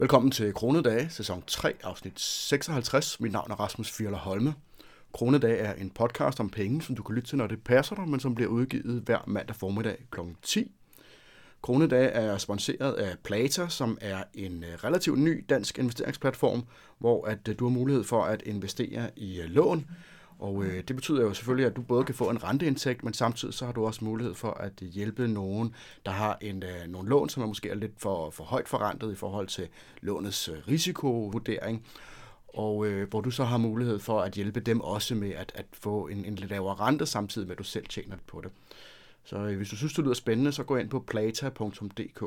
Velkommen til Kronedage, sæson 3, afsnit 56. Mit navn er Rasmus Fjerler Holme. Kronedag er en podcast om penge, som du kan lytte til, når det passer dig, men som bliver udgivet hver mandag formiddag kl. 10. Kronedag er sponsoreret af Plata, som er en øh, relativt ny dansk investeringsplatform, hvor at øh, du har mulighed for at investere i øh, lån. Og øh, det betyder jo selvfølgelig, at du både kan få en renteindtægt, men samtidig så har du også mulighed for at hjælpe nogen, der har en, øh, nogle lån, som er måske er lidt for, for højt forrentet i forhold til lånets øh, risikovurdering og øh, hvor du så har mulighed for at hjælpe dem også med at, at få en, en lidt lavere rente, samtidig med at du selv tjener på det. Så øh, hvis du synes, det lyder spændende, så gå ind på plata.dk.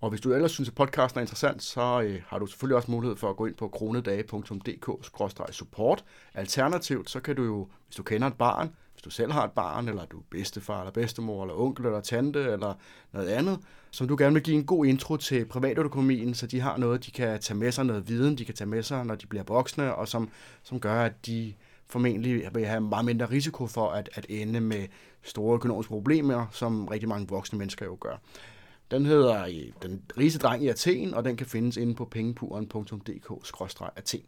Og hvis du ellers synes, at podcasten er interessant, så øh, har du selvfølgelig også mulighed for at gå ind på kronedage.dk-support. Alternativt, så kan du jo, hvis du kender et barn, hvis du selv har et barn, eller du er bedstefar, eller bedstemor, eller onkel, eller tante, eller noget andet, som du gerne vil give en god intro til privatøkonomien, så de har noget, de kan tage med sig, noget viden, de kan tage med sig, når de bliver voksne, og som, som gør, at de formentlig vil have meget mindre risiko for at, at ende med store økonomiske problemer, som rigtig mange voksne mennesker jo gør. Den hedder øh, Den rige dreng i Athen, og den kan findes inde på pengepuren.dk-athen.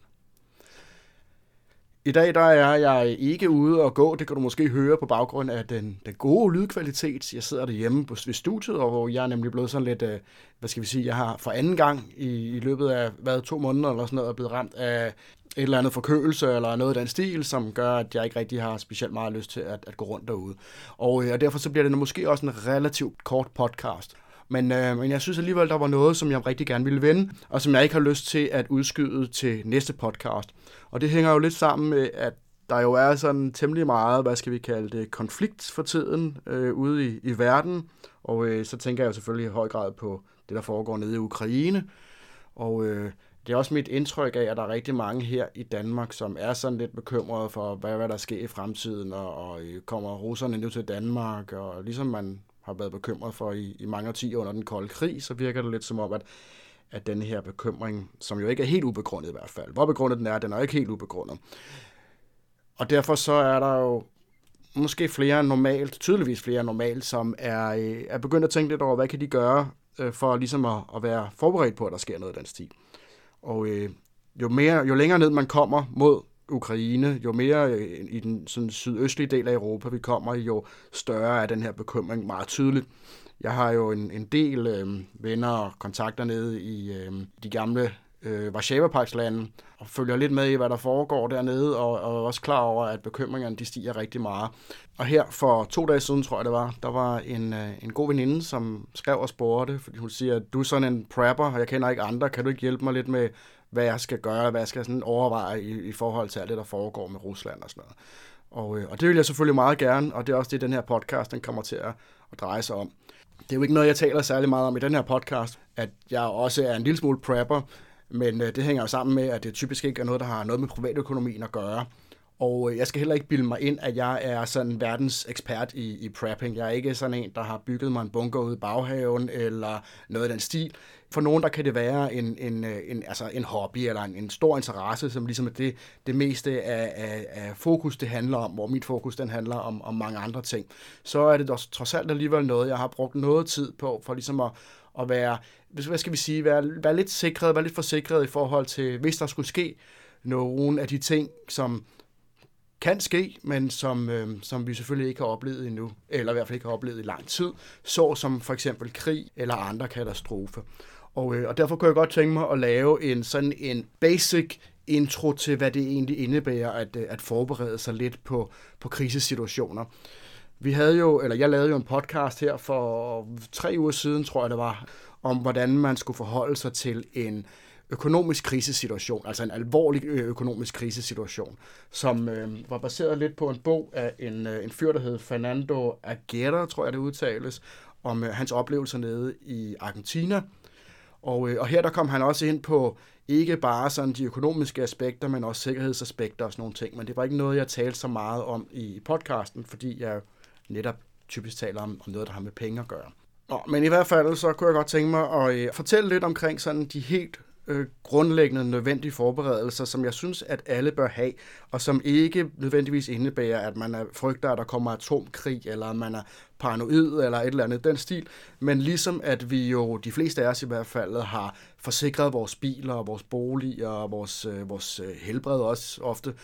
I dag der er jeg ikke ude og gå, det kan du måske høre på baggrund af den, den gode lydkvalitet. Jeg sidder derhjemme på, ved studiet, og hvor jeg er nemlig blevet sådan lidt, øh, hvad skal vi sige, jeg har for anden gang i, i løbet af hvad, to måneder eller sådan noget, blevet ramt af et eller andet forkølelse eller noget af den stil, som gør, at jeg ikke rigtig har specielt meget lyst til at, at gå rundt derude. Og, øh, og derfor så bliver det måske også en relativt kort podcast. Men, øh, men jeg synes alligevel, der var noget, som jeg rigtig gerne ville vende, og som jeg ikke har lyst til at udskyde til næste podcast. Og det hænger jo lidt sammen med, at der jo er sådan temmelig meget, hvad skal vi kalde det, konflikt for tiden øh, ude i, i verden. Og øh, så tænker jeg jo selvfølgelig i høj grad på det, der foregår nede i Ukraine. Og øh, det er også mit indtryk af, at der er rigtig mange her i Danmark, som er sådan lidt bekymrede for, hvad, hvad der sker i fremtiden, og, og øh, kommer russerne nu til Danmark, og ligesom man har været bekymret for i, i mange årtier under den kolde krig, så virker det lidt som om, at, at den her bekymring, som jo ikke er helt ubegrundet i hvert fald, hvor begrundet den er, den er ikke helt ubegrundet. Og derfor så er der jo måske flere end normalt, tydeligvis flere end normalt, som er, øh, er begyndt at tænke lidt over, hvad kan de gøre øh, for ligesom at, at være forberedt på, at der sker noget i den stil. Og øh, jo, mere, jo længere ned man kommer mod Ukraine, jo mere øh, i den sådan, sydøstlige del af Europa vi kommer, jo større er den her bekymring meget tydeligt. Jeg har jo en, en del øh, venner og kontakter nede i øh, de gamle øh, Varsava-pakslande, og følger lidt med i, hvad der foregår dernede, og, og er også klar over, at bekymringerne de stiger rigtig meget. Og her for to dage siden, tror jeg det var, der var en, øh, en god veninde, som skrev og spurgte, fordi hun siger, du er sådan en prepper, og jeg kender ikke andre, kan du ikke hjælpe mig lidt med, hvad jeg skal gøre, hvad jeg skal sådan overveje i, i forhold til alt det, der foregår med Rusland og sådan noget. Og, øh, og det vil jeg selvfølgelig meget gerne, og det er også det, den her podcast den kommer til at, at dreje sig om. Det er jo ikke noget, jeg taler særlig meget om i den her podcast, at jeg også er en lille smule prepper, men øh, det hænger jo sammen med, at det typisk ikke er noget, der har noget med privatøkonomien at gøre. Og øh, jeg skal heller ikke bilde mig ind, at jeg er sådan verdens ekspert i, i prepping. Jeg er ikke sådan en, der har bygget mig en bunker ude i baghaven eller noget af den stil. For nogen, der kan det være en, en, øh, en, altså en hobby eller en, en stor interesse, som ligesom er det, det meste af, af, af fokus, det handler om, hvor mit fokus den handler om, om mange andre ting. Så er det dog, trods alt alligevel noget, jeg har brugt noget tid på, for ligesom at, at være, hvad skal vi sige, være, være lidt sikret, være lidt forsikret i forhold til, hvis der skulle ske nogle af de ting, som kan ske, men som, øh, som vi selvfølgelig ikke har oplevet endnu, eller i hvert fald ikke har oplevet i lang tid, så som for eksempel krig eller andre katastrofer. Og, øh, og derfor kunne jeg godt tænke mig at lave en sådan en basic intro til, hvad det egentlig indebærer at, øh, at forberede sig lidt på, på krisesituationer. Vi havde jo, eller jeg lavede jo en podcast her for tre uger siden, tror jeg det var, om hvordan man skulle forholde sig til en økonomisk krisesituation, altså en alvorlig øh, økonomisk krisesituation, som øh, var baseret lidt på en bog af en, øh, en fyr, der hed Fernando Aguirre, tror jeg det udtales, om øh, hans oplevelser nede i Argentina. Og, øh, og her der kom han også ind på ikke bare sådan de økonomiske aspekter, men også sikkerhedsaspekter og sådan nogle ting. Men det var ikke noget, jeg talte så meget om i podcasten, fordi jeg netop typisk taler om, om noget, der har med penge at gøre. Nå, men i hvert fald så kunne jeg godt tænke mig at øh, fortælle lidt omkring sådan de helt øh, grundlæggende nødvendige forberedelser, som jeg synes, at alle bør have, og som ikke nødvendigvis indebærer, at man er frygter, at der kommer atomkrig, eller at man er paranoid, eller et eller andet den stil, men ligesom at vi jo, de fleste af os i hvert fald, har forsikret vores biler, og vores boliger, og vores, øh, vores øh, helbred også ofte,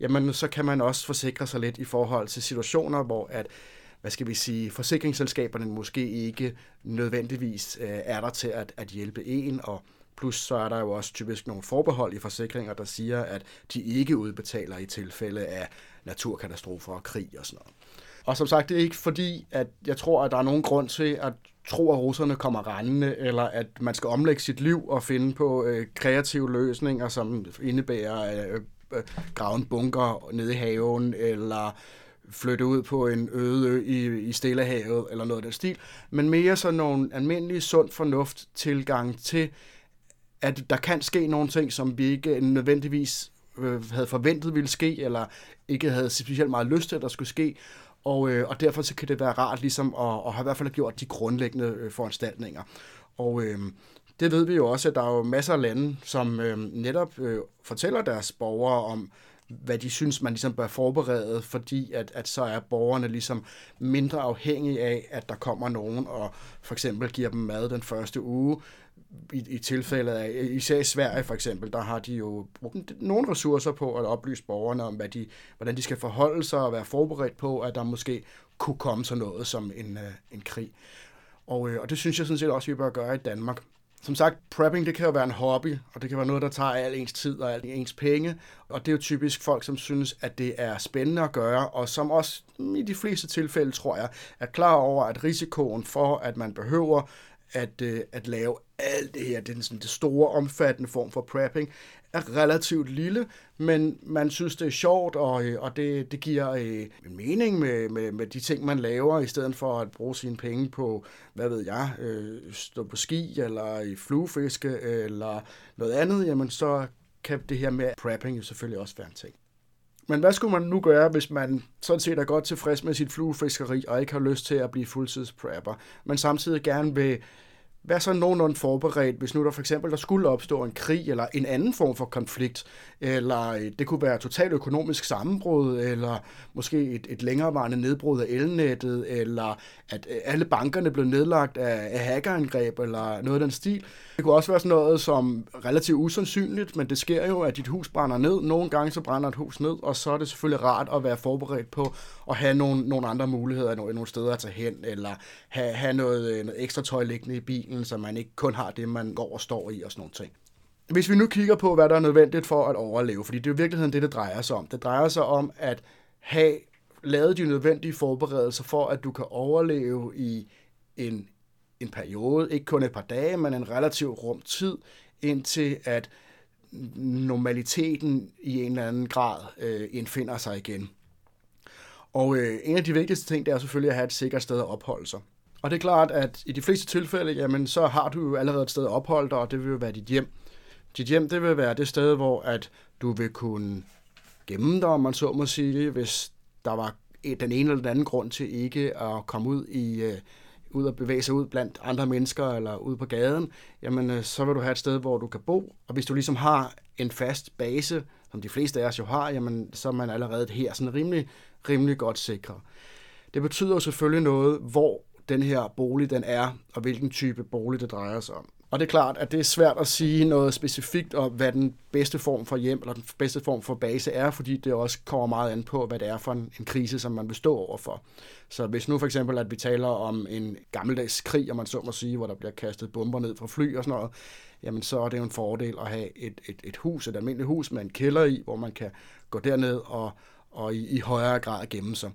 jamen så kan man også forsikre sig lidt i forhold til situationer, hvor at hvad skal vi sige, forsikringsselskaberne måske ikke nødvendigvis øh, er der til at, at hjælpe en, og plus så er der jo også typisk nogle forbehold i forsikringer, der siger, at de ikke udbetaler i tilfælde af naturkatastrofer og krig og sådan noget. Og som sagt, det er ikke fordi, at jeg tror, at der er nogen grund til at tro, at russerne kommer rendende, eller at man skal omlægge sit liv og finde på øh, kreative løsninger, som indebærer øh, øh, øh grave en bunker nede i haven, eller flytte ud på en øde ø i, i Stillehavet, eller noget af den stil, men mere sådan nogle almindelige sund fornuft tilgang til, at der kan ske nogle ting, som vi ikke nødvendigvis øh, havde forventet ville ske, eller ikke havde specielt meget lyst til, at der skulle ske, og, øh, og derfor så kan det være rart ligesom at, at have i hvert fald gjort de grundlæggende øh, foranstaltninger. Og øh, det ved vi jo også, at der er jo masser af lande, som øh, netop øh, fortæller deres borgere om, hvad de synes, man ligesom bør forberede, fordi at, at så er borgerne ligesom mindre afhængige af, at der kommer nogen og for eksempel giver dem mad den første uge. I, i tilfældet af, især i Sverige for eksempel, der har de jo brugt nogle ressourcer på at oplyse borgerne om, hvad de, hvordan de skal forholde sig og være forberedt på, at der måske kunne komme sådan noget som en, øh, en krig. Og, øh, og det synes jeg sådan set også, vi bør gøre i Danmark som sagt, prepping det kan jo være en hobby, og det kan være noget, der tager al ens tid og al ens penge. Og det er jo typisk folk, som synes, at det er spændende at gøre, og som også i de fleste tilfælde, tror jeg, er klar over, at risikoen for, at man behøver at, øh, at lave alt det her, den, sådan det store, omfattende form for prepping, er relativt lille, men man synes, det er sjovt, og, øh, og det, det giver øh, en mening med, med, med de ting, man laver, i stedet for at bruge sine penge på, hvad ved jeg, øh, stå på ski, eller i fluefiske, eller noget andet, jamen så kan det her med prepping jo selvfølgelig også være en ting. Men hvad skulle man nu gøre, hvis man sådan set er godt tilfreds med sit fluefiskeri, og ikke har lyst til at blive fuldtidsprepper, men samtidig gerne vil Vær så nogenlunde forberedt, hvis nu der for eksempel der skulle opstå en krig eller en anden form for konflikt, eller øh, det kunne være totalt økonomisk sammenbrud, eller måske et, et længerevarende nedbrud af elnettet, eller at øh, alle bankerne blev nedlagt af, af hackerangreb, eller noget af den stil. Det kunne også være sådan noget som relativt usandsynligt, men det sker jo, at dit hus brænder ned. Nogle gange så brænder et hus ned, og så er det selvfølgelig rart at være forberedt på at have nogle, nogle andre muligheder, nogle, nogle steder at tage hen, eller have, have noget, øh, noget ekstra tøj liggende i bilen, så man ikke kun har det, man går og står i og sådan nogle ting. Hvis vi nu kigger på, hvad der er nødvendigt for at overleve, fordi det er jo i virkeligheden det, det drejer sig om. Det drejer sig om at have lavet de nødvendige forberedelser for, at du kan overleve i en, en periode, ikke kun et par dage, men en relativt rum tid, indtil at normaliteten i en eller anden grad øh, indfinder sig igen. Og øh, en af de vigtigste ting, det er selvfølgelig at have et sikkert sted at opholde sig. Og det er klart, at i de fleste tilfælde, jamen, så har du jo allerede et sted at opholde dig, og det vil jo være dit hjem. Dit hjem, det vil være det sted, hvor at du vil kunne gemme dig, om man så må sige, hvis der var den ene eller den anden grund til ikke at komme ud i øh, ud og bevæge sig ud blandt andre mennesker eller ud på gaden, jamen øh, så vil du have et sted, hvor du kan bo. Og hvis du ligesom har en fast base, som de fleste af os jo har, jamen så er man allerede her sådan rimelig, rimelig godt sikret. Det betyder jo selvfølgelig noget, hvor den her bolig den er, og hvilken type bolig det drejer sig om. Og det er klart, at det er svært at sige noget specifikt om, hvad den bedste form for hjem eller den bedste form for base er, fordi det også kommer meget an på, hvad det er for en, en krise, som man vil stå overfor. Så hvis nu for eksempel, at vi taler om en gammeldags krig, om man så må sige, hvor der bliver kastet bomber ned fra fly og sådan noget, jamen så er det jo en fordel at have et, et, et hus, et almindeligt hus med en kælder i, hvor man kan gå derned og, og i, i højere grad gemme sig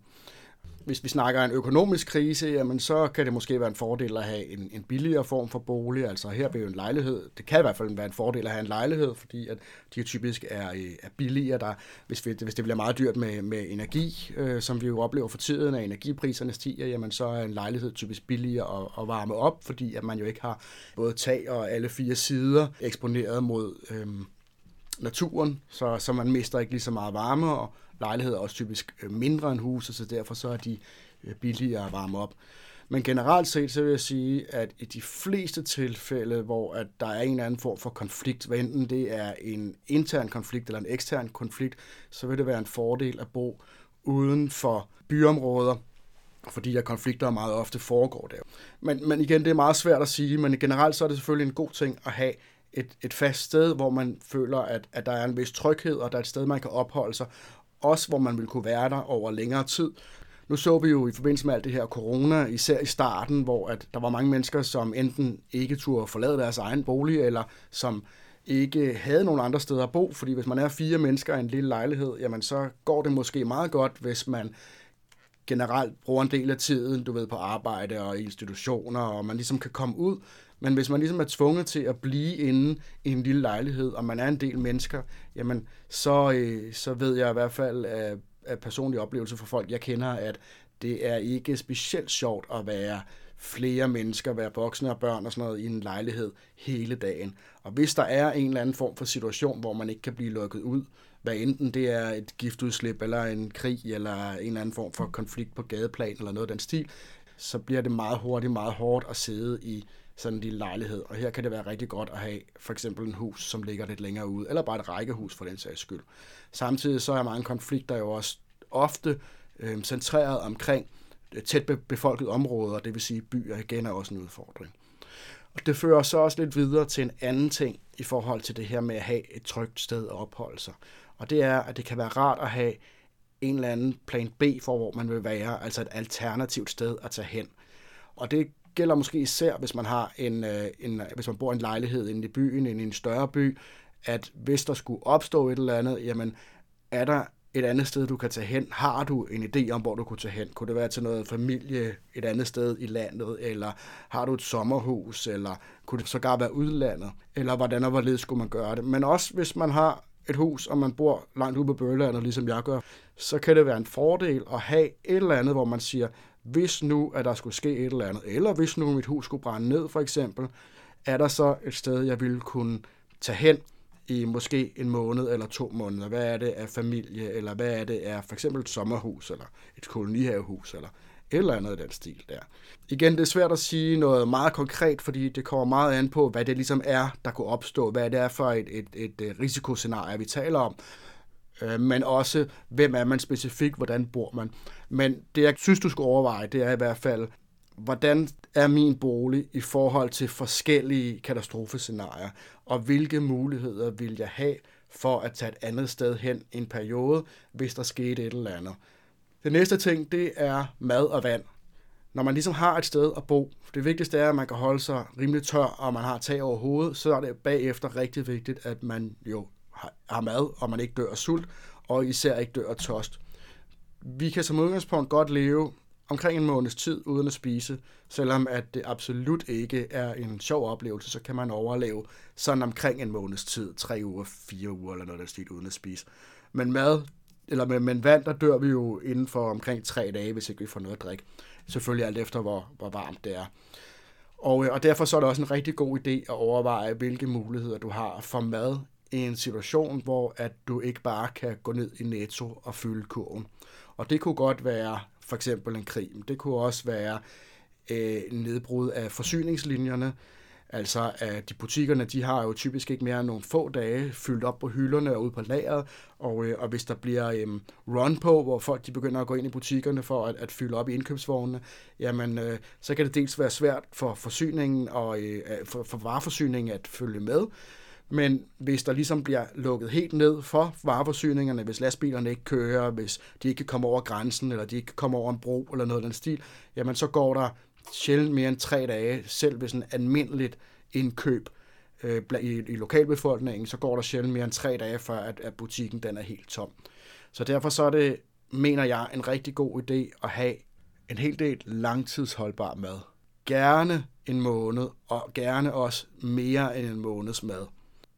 hvis vi snakker en økonomisk krise, jamen så kan det måske være en fordel at have en, en billigere form for bolig. Altså her vil jo en lejlighed, det kan i hvert fald være en fordel at have en lejlighed, fordi at de typisk er, øh, er billigere. Der, hvis, vi, hvis det bliver meget dyrt med, med energi, øh, som vi jo oplever for tiden, at energipriserne stiger, jamen så er en lejlighed typisk billigere at, at varme op, fordi at man jo ikke har både tag og alle fire sider eksponeret mod øh, naturen, så, så man mister ikke lige så meget varme, og lejligheder er også typisk øh, mindre end huse, så derfor så er de øh, billigere at varme op. Men generelt set, så vil jeg sige, at i de fleste tilfælde, hvor at der er en eller anden form for konflikt, hvad enten det er en intern konflikt eller en ekstern konflikt, så vil det være en fordel at bo uden for byområder, fordi at konflikter meget ofte foregår der. Men, men igen, det er meget svært at sige, men generelt så er det selvfølgelig en god ting at have et, et fast sted, hvor man føler, at, at der er en vis tryghed, og der er et sted, man kan opholde sig, også hvor man vil kunne være der over længere tid. Nu så vi jo i forbindelse med alt det her corona, især i starten, hvor at der var mange mennesker, som enten ikke turde forlade deres egen bolig, eller som ikke havde nogen andre steder at bo, fordi hvis man er fire mennesker i en lille lejlighed, jamen så går det måske meget godt, hvis man generelt bruger en del af tiden, du ved, på arbejde og institutioner, og man ligesom kan komme ud. Men hvis man ligesom er tvunget til at blive inde i en lille lejlighed, og man er en del mennesker, jamen så, øh, så ved jeg i hvert fald af, af personlig oplevelse for folk, jeg kender, at det er ikke specielt sjovt at være flere mennesker, være voksne og børn og sådan noget i en lejlighed hele dagen. Og hvis der er en eller anden form for situation, hvor man ikke kan blive lukket ud, hvad enten det er et giftudslip, eller en krig, eller en eller anden form for konflikt på gadeplan, eller noget af den stil, så bliver det meget hurtigt, meget hårdt at sidde i sådan en lille lejlighed. Og her kan det være rigtig godt at have for eksempel en hus, som ligger lidt længere ude, eller bare et rækkehus for den sags skyld. Samtidig så er mange konflikter jo også ofte øh, centreret omkring øh, tæt befolkede områder, det vil sige byer igen er også en udfordring. Og det fører så også lidt videre til en anden ting i forhold til det her med at have et trygt sted at opholde sig. Og det er, at det kan være rart at have en eller anden plan B for, hvor man vil være, altså et alternativt sted at tage hen. Og det gælder måske især, hvis man har en, øh, en øh, hvis man bor i en lejlighed inde i byen, inde i en større by, at hvis der skulle opstå et eller andet, jamen er der et andet sted, du kan tage hen? Har du en idé om, hvor du kunne tage hen? Kunne det være til noget familie et andet sted i landet, eller har du et sommerhus, eller kunne det sågar være udlandet? Eller hvordan og hvorledes skulle man gøre det? Men også hvis man har et hus, og man bor langt ude på Bøllandet, ligesom jeg gør, så kan det være en fordel at have et eller andet, hvor man siger, hvis nu, at der skulle ske et eller andet, eller hvis nu mit hus skulle brænde ned, for eksempel, er der så et sted, jeg ville kunne tage hen i måske en måned eller to måneder. Hvad er det af familie, eller hvad er det af for eksempel et sommerhus, eller et kolonihavehus, eller et eller andet i den stil der. Igen, det er svært at sige noget meget konkret, fordi det kommer meget an på, hvad det ligesom er, der kunne opstå, hvad det er for et, et, et, risikoscenarie, vi taler om, øh, men også, hvem er man specifikt, hvordan bor man. Men det, jeg synes, du skal overveje, det er i hvert fald, hvordan er min bolig i forhold til forskellige katastrofescenarier, og hvilke muligheder vil jeg have for at tage et andet sted hen en periode, hvis der skete et eller andet. Det næste ting, det er mad og vand. Når man ligesom har et sted at bo, det vigtigste er, at man kan holde sig rimelig tør, og man har tag over hovedet, så er det bagefter rigtig vigtigt, at man jo har mad, og man ikke dør af sult, og især ikke dør af tørst. Vi kan som udgangspunkt godt leve omkring en måneds tid uden at spise, selvom at det absolut ikke er en sjov oplevelse, så kan man overleve sådan omkring en måneds tid, tre uger, fire uger eller noget der stil uden at spise. Men mad, eller med, med vand, der dør vi jo inden for omkring tre dage, hvis ikke vi får noget at drikke. Selvfølgelig alt efter, hvor, hvor varmt det er. Og, øh, og derfor så er det også en rigtig god idé at overveje, hvilke muligheder du har for mad i en situation, hvor at du ikke bare kan gå ned i Netto og fylde kurven. Og det kunne godt være for eksempel en krig. Det kunne også være øh, en nedbrud af forsyningslinjerne, Altså, at de butikkerne, de har jo typisk ikke mere end nogle få dage fyldt op på hylderne og ude på lageret, og, øh, og hvis der bliver øh, run på, hvor folk de begynder at gå ind i butikkerne for at, at fylde op i indkøbsvognene, jamen, øh, så kan det dels være svært for forsyningen og øh, for, for vareforsyningen at følge med, men hvis der ligesom bliver lukket helt ned for vareforsyningerne, hvis lastbilerne ikke kører, hvis de ikke kan komme over grænsen, eller de ikke kan komme over en bro, eller noget af den stil, jamen så går der sjældent mere end tre dage, selv hvis en almindeligt indkøb øh, i, i lokalbefolkningen, så går der sjældent mere end tre dage, før at, at butikken den er helt tom. Så derfor så er det, mener jeg, en rigtig god idé at have en hel del langtidsholdbar mad. Gerne en måned, og gerne også mere end en måneds mad.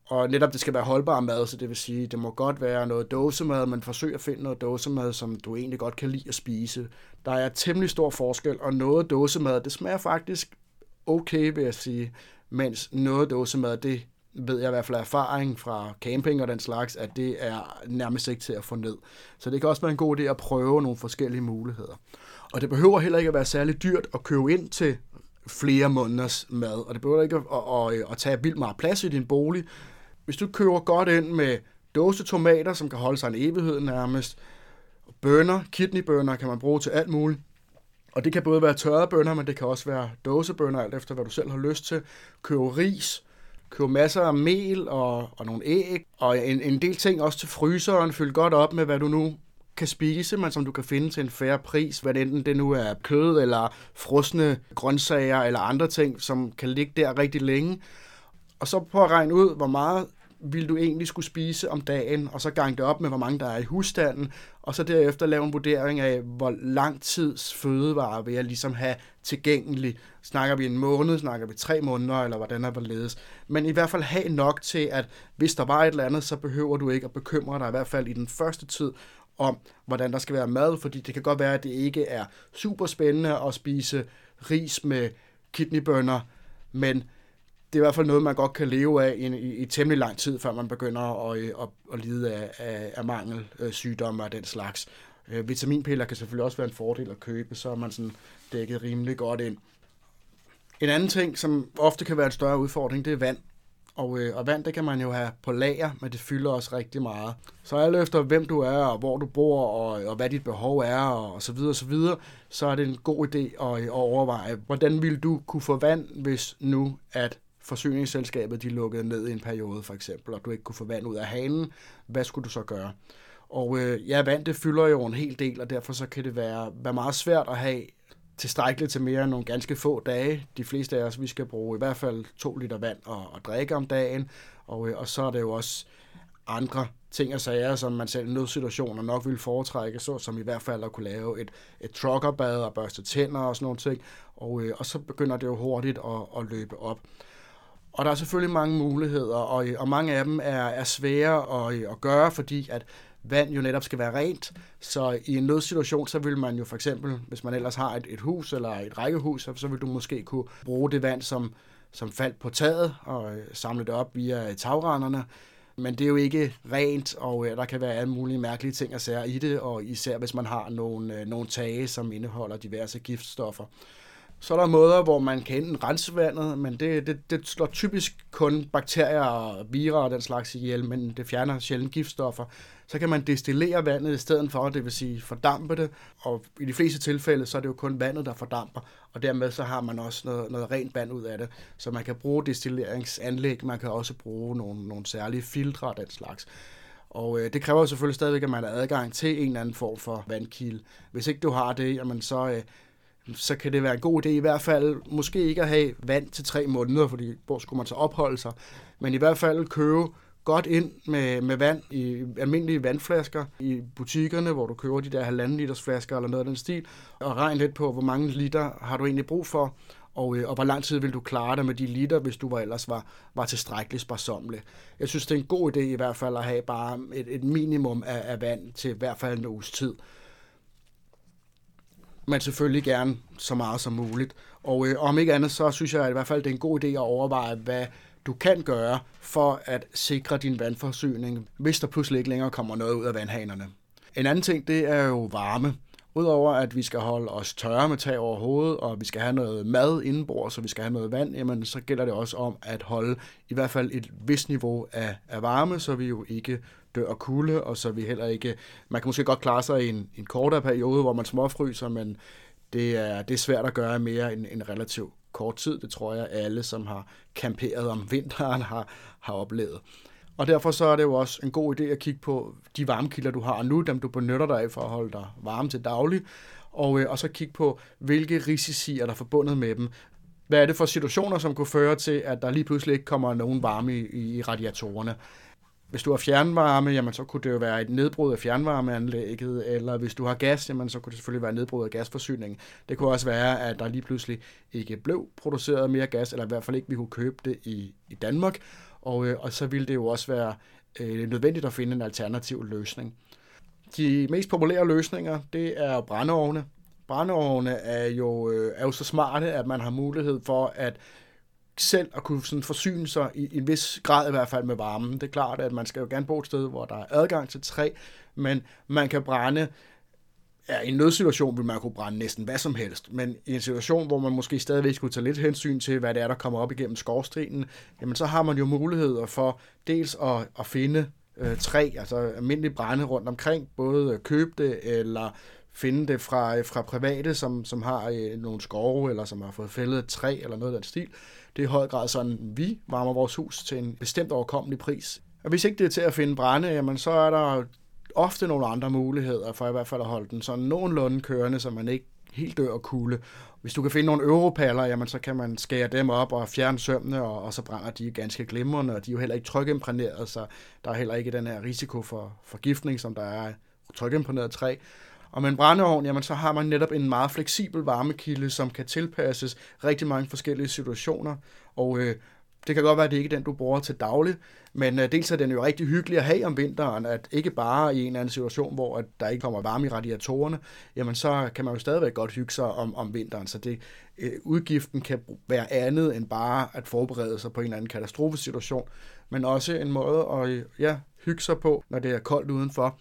Og netop det skal være holdbar mad, så det vil sige, det må godt være noget dåsemad, men forsøg at finde noget dåsemad, som du egentlig godt kan lide at spise. Der er temmelig stor forskel, og noget dåsemad, det smager faktisk okay, vil jeg sige, mens noget dåsemad, det ved jeg i hvert fald af erfaring fra camping og den slags, at det er nærmest ikke til at få ned. Så det kan også være en god idé at prøve nogle forskellige muligheder. Og det behøver heller ikke at være særlig dyrt at købe ind til flere måneders mad, og det behøver ikke at, at, at, at tage vildt meget plads i din bolig. Hvis du køber godt ind med dåse tomater, som kan holde sig en evighed nærmest, bønner, kidneybønner kan man bruge til alt muligt, og det kan både være tørrede bønner, men det kan også være dåsebønner, alt efter hvad du selv har lyst til. Køb ris, køb masser af mel og, og nogle æg, og en, en del ting også til fryseren. Fyld godt op med, hvad du nu kan spise, men som du kan finde til en færre pris, hvad enten det nu er kød eller frosne grøntsager eller andre ting, som kan ligge der rigtig længe. Og så prøv at regne ud, hvor meget vil du egentlig skulle spise om dagen, og så gange det op med, hvor mange der er i husstanden, og så derefter lave en vurdering af, hvor lang tids fødevare vil jeg ligesom have tilgængelig. Snakker vi en måned, snakker vi tre måneder, eller hvordan er ledes. Men i hvert fald have nok til, at hvis der var et eller andet, så behøver du ikke at bekymre dig, i hvert fald i den første tid, om, hvordan der skal være mad, fordi det kan godt være, at det ikke er super spændende at spise ris med kidneybønner, men det er i hvert fald noget, man godt kan leve af i, i, i temmelig lang tid, før man begynder at, øh, at, at lide af, af, af mangel, øh, sygdomme og den slags. Øh, vitaminpiller kan selvfølgelig også være en fordel at købe, så er man sådan dækket rimelig godt ind. En anden ting, som ofte kan være en større udfordring, det er vand. Og, øh, og vand, det kan man jo have på lager, men det fylder også rigtig meget. Så alt efter, hvem du er, og hvor du bor, og, og hvad dit behov er, og, og så videre, og så videre, så er det en god idé at, øh, at overveje, hvordan vil du kunne få vand, hvis nu at forsyningsselskabet de lukkede ned i en periode, for eksempel, og du ikke kunne få vand ud af hanen, hvad skulle du så gøre? Og øh, ja, vand det fylder jo en hel del, og derfor så kan det være, være meget svært at have tilstrækkeligt til mere end nogle ganske få dage. De fleste af os, vi skal bruge i hvert fald to liter vand og, og drikke om dagen, og, øh, og så er det jo også andre ting og sager, som man selv i nødsituationer nok ville foretrække, så som i hvert fald at kunne lave et, et truckerbad og børste tænder og sådan nogle ting, og, øh, og så begynder det jo hurtigt at, at løbe op. Og der er selvfølgelig mange muligheder, og, og mange af dem er, er svære at, at gøre, fordi at vand jo netop skal være rent. Så i en nødsituation, så vil man jo for eksempel, hvis man ellers har et, et hus eller et rækkehus, så, så vil du måske kunne bruge det vand, som, som faldt på taget, og øh, samle det op via øh, tagrenderne. Men det er jo ikke rent, og øh, der kan være alle mulige mærkelige ting at sære i det, og især hvis man har nogle, øh, nogle tage, som indeholder diverse giftstoffer. Så er der måder, hvor man kan enten rense vandet, men det, det, det slår typisk kun bakterier og virer og den slags ihjel, men det fjerner sjældent giftstoffer. Så kan man destillere vandet i stedet for, det vil sige fordampe det, og i de fleste tilfælde, så er det jo kun vandet, der fordamper, og dermed så har man også noget, noget rent vand ud af det. Så man kan bruge destilleringsanlæg, man kan også bruge nogle, nogle særlige filtre og den slags. Og øh, det kræver selvfølgelig stadigvæk, at man har adgang til en eller anden form for vandkilde. Hvis ikke du har det, jamen så, øh, så kan det være en god idé i hvert fald, måske ikke at have vand til tre måneder, fordi hvor skulle man så opholde sig, men i hvert fald købe godt ind med, med vand i almindelige vandflasker i butikkerne, hvor du køber de der halvanden liters flasker eller noget af den stil, og regn lidt på, hvor mange liter har du egentlig brug for, og, øh, og hvor lang tid vil du klare dig med de liter, hvis du var ellers var, var tilstrækkeligt sparsomle. Jeg synes, det er en god idé i hvert fald at have bare et, et minimum af, af vand til i hvert fald en uges tid men selvfølgelig gerne så meget som muligt. Og øh, om ikke andet, så synes jeg i hvert fald, det er en god idé at overveje, hvad du kan gøre for at sikre din vandforsyning, hvis der pludselig ikke længere kommer noget ud af vandhanerne. En anden ting, det er jo varme. Udover at vi skal holde os tørre med tag over hovedet, og vi skal have noget mad indenbords, så vi skal have noget vand, jamen så gælder det også om at holde i hvert fald et vist niveau af, af varme, så vi jo ikke dør af kulde, og så vi heller ikke... Man kan måske godt klare sig i en, en kortere periode, hvor man småfryser, men det er, det er svært at gøre mere end en relativt kort tid. Det tror jeg, alle, som har kamperet om vinteren, har, har oplevet. Og derfor så er det jo også en god idé at kigge på de varmekilder, du har nu, dem du benytter dig af for at holde dig varme til daglig, og, øh, og så kigge på, hvilke risici er der forbundet med dem. Hvad er det for situationer, som kunne føre til, at der lige pludselig ikke kommer nogen varme i, i radiatorerne? Hvis du har fjernvarme, jamen, så kunne det jo være et nedbrud af fjernvarmeanlægget, eller hvis du har gas, jamen, så kunne det selvfølgelig være nedbrud af gasforsyningen. Det kunne også være, at der lige pludselig ikke blev produceret mere gas, eller i hvert fald ikke vi kunne købe det i, i Danmark, og, øh, og så ville det jo også være øh, nødvendigt at finde en alternativ løsning. De mest populære løsninger, det er brændeovne. Brændeovne er jo, øh, er jo så smarte, at man har mulighed for at selv at kunne sådan forsyne sig i, i en vis grad i hvert fald med varmen. Det er klart, at man skal jo gerne bo et sted, hvor der er adgang til træ, men man kan brænde Ja, i en nødsituation vil man kunne brænde næsten hvad som helst, men i en situation, hvor man måske stadigvæk skulle tage lidt hensyn til, hvad det er, der kommer op igennem skorstenen, jamen så har man jo muligheder for dels at, at finde øh, træ, altså almindelige brænde rundt omkring, både købe det eller finde det fra, fra private, som, som har øh, nogle skove, eller som har fået fældet et træ, eller noget af den stil. Det er i høj grad sådan, vi varmer vores hus til en bestemt overkommelig pris. Og hvis ikke det er til at finde brænde, jamen så er der ofte nogle andre muligheder for i hvert fald at holde den sådan nogenlunde kørende, så man ikke helt dør af kulde. Hvis du kan finde nogle europaller, jamen så kan man skære dem op og fjerne sømmene, og, og så brænder de ganske glimrende, og de er jo heller ikke trykimprægneret, så der er heller ikke den her risiko for forgiftning, som der er trykimprægneret træ. Og med en brændeovn, jamen, så har man netop en meget fleksibel varmekilde, som kan tilpasses rigtig mange forskellige situationer. Og øh, det kan godt være, at det ikke er den, du bruger til daglig, men øh, dels er den jo rigtig hyggelig at have om vinteren, at ikke bare i en eller anden situation, hvor at der ikke kommer varme i radiatorerne, jamen så kan man jo stadigvæk godt hygge sig om, om vinteren, så det, øh, udgiften kan være andet end bare at forberede sig på en eller anden katastrofesituation, men også en måde at øh, ja, hygge sig på, når det er koldt udenfor.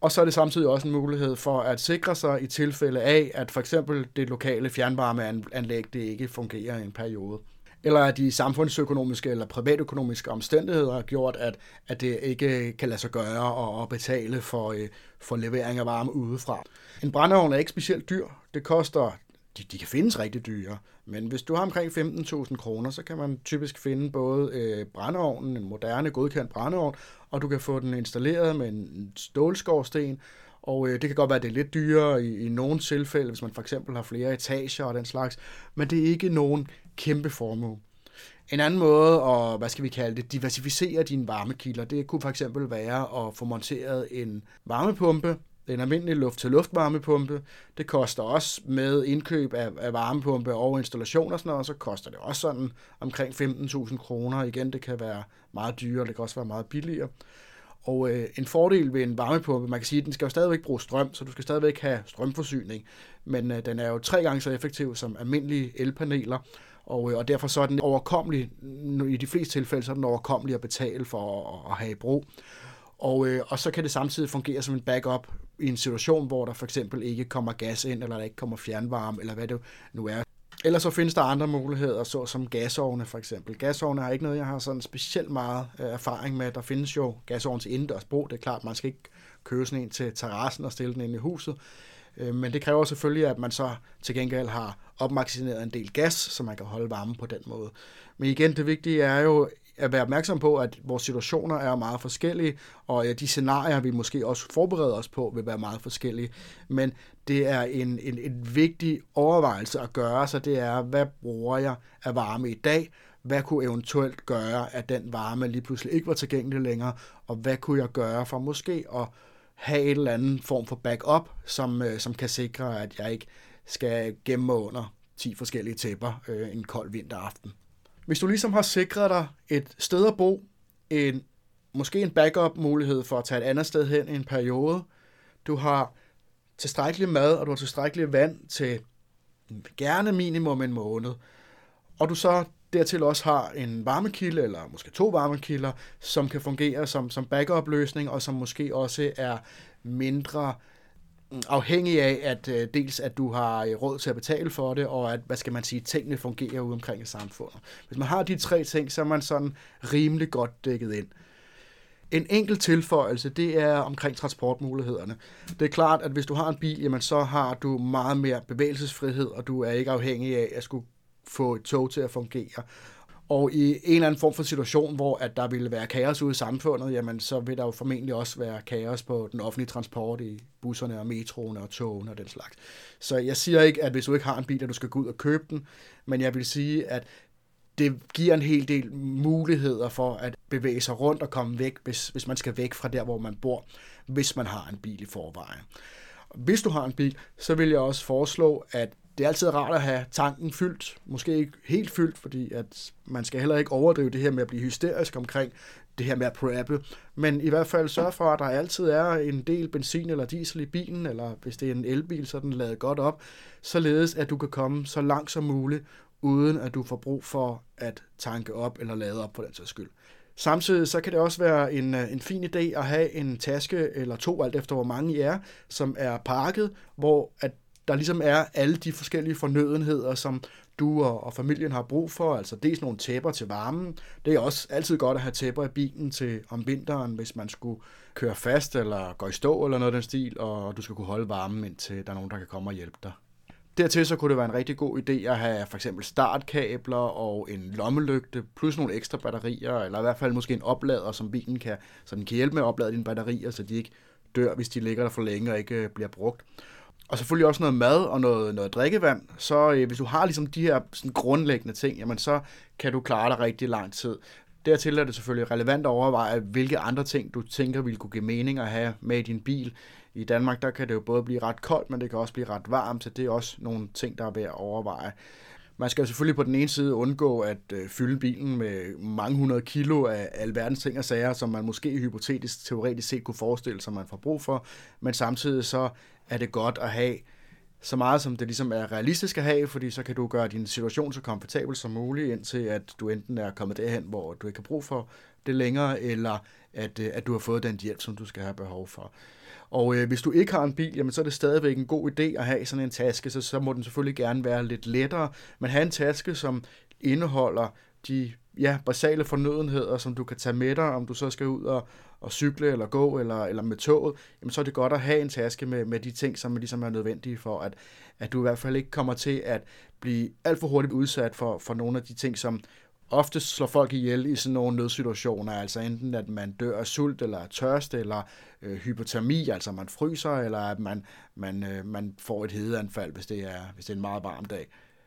Og så er det samtidig også en mulighed for at sikre sig i tilfælde af, at for eksempel det lokale fjernvarmeanlæg det ikke fungerer i en periode. Eller er de samfundsøkonomiske eller privatøkonomiske omstændigheder gjort, at, at det ikke kan lade sig gøre at betale for, øh, for levering af varme udefra. En brændeovn er ikke specielt dyr. Det koster de, de kan findes rigtig dyre, men hvis du har omkring 15.000 kroner, så kan man typisk finde både øh, brændeovnen, en moderne godkendt brændeovn, og du kan få den installeret med en stålskorsten, og øh, det kan godt være, at det er lidt dyrere i, i nogle tilfælde, hvis man for eksempel har flere etager og den slags, men det er ikke nogen kæmpe formue. En anden måde at, hvad skal vi kalde det, diversificere dine varmekilder, det kunne for eksempel være at få monteret en varmepumpe, en almindelig luft-til-luft varmepumpe. Det koster også med indkøb af, af varmepumpe og installation og sådan noget, så koster det også sådan omkring 15.000 kroner. Igen, det kan være meget dyrere, det kan også være meget billigere. Og øh, en fordel ved en varmepumpe, man kan sige, at den skal jo stadigvæk bruge strøm, så du skal stadigvæk have strømforsyning, men øh, den er jo tre gange så effektiv som almindelige elpaneler, og, øh, og derfor så er den overkommelig, i de fleste tilfælde, så er den overkommelig at betale for at, at have i brug. Og, øh, og så kan det samtidig fungere som en backup i en situation, hvor der for eksempel ikke kommer gas ind, eller der ikke kommer fjernvarme, eller hvad det nu er. Ellers så findes der andre muligheder, såsom gasovne for eksempel. Gasovne har ikke noget, jeg har sådan specielt meget øh, erfaring med. Der findes jo gasovne til indendørs brug. Det er klart, man skal ikke købe sådan en til terrassen og stille den ind i huset. Øh, men det kræver selvfølgelig, at man så til gengæld har opmagasineret en del gas, så man kan holde varme på den måde. Men igen, det vigtige er jo at være opmærksom på, at vores situationer er meget forskellige, og de scenarier, vi måske også forbereder os på, vil være meget forskellige. Men det er en, en, en vigtig overvejelse at gøre, så det er, hvad bruger jeg af varme i dag? Hvad kunne eventuelt gøre, at den varme lige pludselig ikke var tilgængelig længere? Og hvad kunne jeg gøre for måske at have en eller anden form for backup, som, øh, som kan sikre, at jeg ikke skal gemme mig under 10 forskellige tæpper øh, en kold vinteraften. Hvis du ligesom har sikret dig et sted at bo, en, måske en backup-mulighed for at tage et andet sted hen i en periode, du har tilstrækkelig mad, og du har tilstrækkelig vand til gerne minimum en måned, og du så dertil også har en varmekilde, eller måske to varmekilder, som kan fungere som, som backup-løsning, og som måske også er mindre afhængig af, at øh, dels at du har øh, råd til at betale for det, og at, hvad skal man sige, tingene fungerer ude omkring i samfundet. Hvis man har de tre ting, så er man sådan rimelig godt dækket ind. En enkelt tilføjelse, det er omkring transportmulighederne. Det er klart, at hvis du har en bil, jamen så har du meget mere bevægelsesfrihed, og du er ikke afhængig af at skulle få et tog til at fungere. Og i en eller anden form for situation, hvor at der ville være kaos ude i samfundet, jamen så vil der jo formentlig også være kaos på den offentlige transport i busserne og metroen og togene og den slags. Så jeg siger ikke, at hvis du ikke har en bil, at du skal gå ud og købe den, men jeg vil sige, at det giver en hel del muligheder for at bevæge sig rundt og komme væk, hvis, hvis man skal væk fra der, hvor man bor, hvis man har en bil i forvejen. Hvis du har en bil, så vil jeg også foreslå, at det er altid rart at have tanken fyldt. Måske ikke helt fyldt, fordi at man skal heller ikke overdrive det her med at blive hysterisk omkring det her med at preppe. Men i hvert fald sørge for, at der altid er en del benzin eller diesel i bilen, eller hvis det er en elbil, så er den lavet godt op, således at du kan komme så langt som muligt, uden at du får brug for at tanke op eller lade op for den sags skyld. Samtidig så kan det også være en, øh, en fin idé at have en taske eller to, alt efter hvor mange I er, som er pakket, hvor at der ligesom er alle de forskellige fornødenheder, som du og, og familien har brug for. Altså dels nogle tæpper til varmen. Det er også altid godt at have tæpper i bilen til om vinteren, hvis man skulle køre fast eller gå i stå eller noget af den stil, og du skal kunne holde varmen, indtil der er nogen, der kan komme og hjælpe dig. Dertil så kunne det være en rigtig god idé at have for eksempel startkabler og en lommelygte, plus nogle ekstra batterier, eller i hvert fald måske en oplader, som bilen kan, så den kan hjælpe med at oplade dine batterier, så de ikke dør, hvis de ligger der for længe og ikke bliver brugt. Og selvfølgelig også noget mad og noget, noget drikkevand. Så øh, hvis du har ligesom de her sådan grundlæggende ting, jamen så kan du klare dig rigtig lang tid. Dertil er det selvfølgelig relevant at overveje, hvilke andre ting du tænker ville kunne give mening at have med i din bil. I Danmark der kan det jo både blive ret koldt, men det kan også blive ret varmt, så det er også nogle ting, der er værd at overveje. Man skal selvfølgelig på den ene side undgå at øh, fylde bilen med mange hundrede kilo af alverdens ting og sager, som man måske hypotetisk, teoretisk set kunne forestille sig, man får brug for, men samtidig så er det godt at have så meget, som det ligesom er realistisk at have, fordi så kan du gøre din situation så komfortabel som muligt, indtil at du enten er kommet derhen, hvor du ikke har brug for det længere, eller at, øh, at du har fået den hjælp, som du skal have behov for. Og øh, hvis du ikke har en bil, jamen, så er det stadigvæk en god idé at have sådan en taske, så, så må den selvfølgelig gerne være lidt lettere, men have en taske, som indeholder de ja, basale fornødenheder, som du kan tage med dig, om du så skal ud og, og cykle eller gå eller, eller med toget, jamen så er det godt at have en taske med, med de ting, som ligesom er nødvendige for, at, at du i hvert fald ikke kommer til at blive alt for hurtigt udsat for, for nogle af de ting, som ofte slår folk ihjel i sådan nogle nødsituationer, altså enten at man dør af sult eller af tørst, eller øh, hypotermi, altså man fryser, eller at man, man, øh, man får et hedeanfald, hvis det, er, hvis det er en meget varm dag.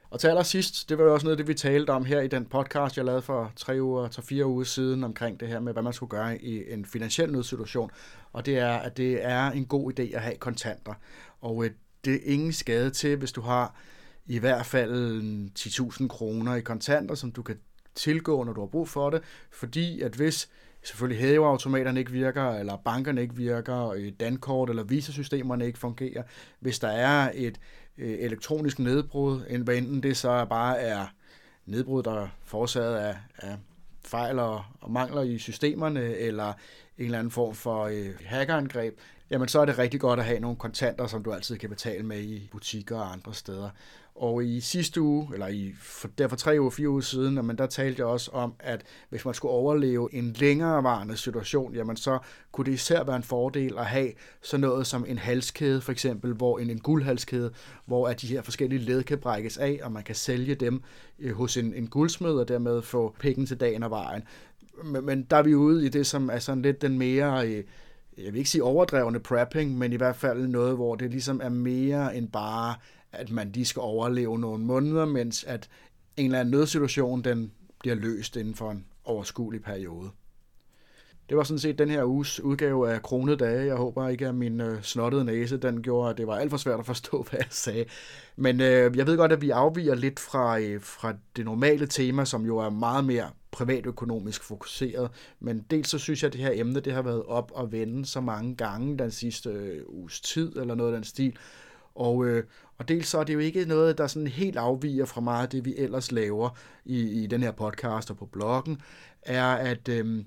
Og til allersidst, det var jo også noget det, vi talte om her i den podcast, jeg lavede for tre uger, til fire uger siden omkring det her med, hvad man skulle gøre i en finansiel nødsituation. Og det er, at det er en god idé at have kontanter. Og øh, det er ingen skade til, hvis du har i hvert fald 10.000 kroner i kontanter, som du kan tilgå, når du har brug for det. Fordi at hvis selvfølgelig hæveautomaterne ikke virker, eller bankerne ikke virker, øh, dankort eller visasystemerne ikke fungerer, hvis der er et øh, elektronisk nedbrud, hvad enten det så bare er nedbrud, der er forårsaget af, af fejl og, og mangler i systemerne, eller en eller anden form for øh, hackerangreb, jamen så er det rigtig godt at have nogle kontanter, som du altid kan betale med i butikker og andre steder. Og i sidste uge, eller i, for, der for tre uger, fire uger siden, men der talte jeg også om, at hvis man skulle overleve en længerevarende situation, jamen så kunne det især være en fordel at have sådan noget som en halskæde, for eksempel, hvor en, en guldhalskæde, hvor at de her forskellige led kan brækkes af, og man kan sælge dem øh, hos en, en guldsmed, og dermed få penge til dagen og vejen. Men, men der er vi ude i det, som er sådan lidt den mere... Øh, jeg vil ikke sige overdrevne prepping, men i hvert fald noget, hvor det ligesom er mere end bare at man lige skal overleve nogle måneder, mens at en eller anden nødsituation, den bliver løst inden for en overskuelig periode. Det var sådan set den her uges udgave af Kronede Dage. Jeg håber ikke, at min øh, snottede næse den gjorde, at det var alt for svært at forstå, hvad jeg sagde. Men øh, jeg ved godt, at vi afviger lidt fra, øh, fra det normale tema, som jo er meget mere privatøkonomisk fokuseret. Men dels så synes jeg, at det her emne det har været op og vende så mange gange den sidste øh, uges tid, eller noget af den stil. Og, øh, og dels så er det jo ikke noget, der sådan helt afviger fra meget af det, vi ellers laver i, i den her podcast og på bloggen, er at øhm,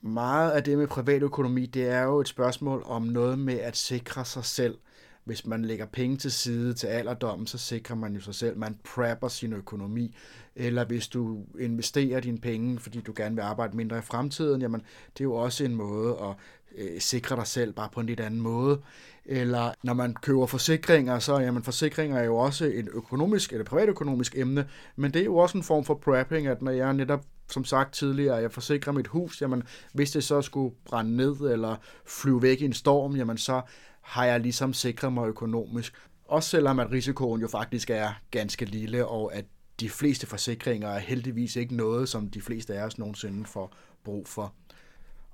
meget af det med privatøkonomi, det er jo et spørgsmål om noget med at sikre sig selv. Hvis man lægger penge til side til alderdommen, så sikrer man jo sig selv. Man prepper sin økonomi. Eller hvis du investerer dine penge, fordi du gerne vil arbejde mindre i fremtiden, jamen det er jo også en måde at øh, sikre dig selv bare på en lidt anden måde. Eller når man køber forsikringer, så jamen forsikringer er jo også en økonomisk eller privatøkonomisk emne, men det er jo også en form for prepping, at når jeg netop som sagt tidligere, jeg forsikrer mit hus, jamen hvis det så skulle brænde ned eller flyve væk i en storm, jamen så har jeg ligesom sikret mig økonomisk. Også selvom at risikoen jo faktisk er ganske lille, og at de fleste forsikringer er heldigvis ikke noget, som de fleste af os nogensinde får brug for.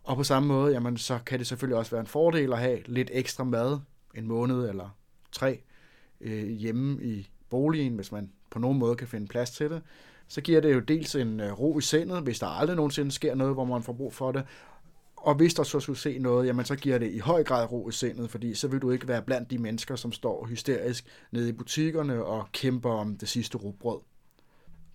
Og på samme måde, jamen, så kan det selvfølgelig også være en fordel at have lidt ekstra mad en måned eller tre øh, hjemme i boligen, hvis man på nogen måde kan finde plads til det. Så giver det jo dels en øh, ro i sindet, hvis der aldrig nogensinde sker noget, hvor man får brug for det. Og hvis der så skulle se noget, jamen så giver det i høj grad ro i sindet, fordi så vil du ikke være blandt de mennesker, som står hysterisk nede i butikkerne og kæmper om det sidste rugbrød.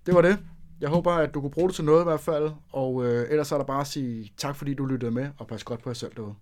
Det var det. Jeg håber, at du kunne bruge det til noget i hvert fald, og øh, ellers er der bare at sige tak, fordi du lyttede med, og pas godt på jer selv derude.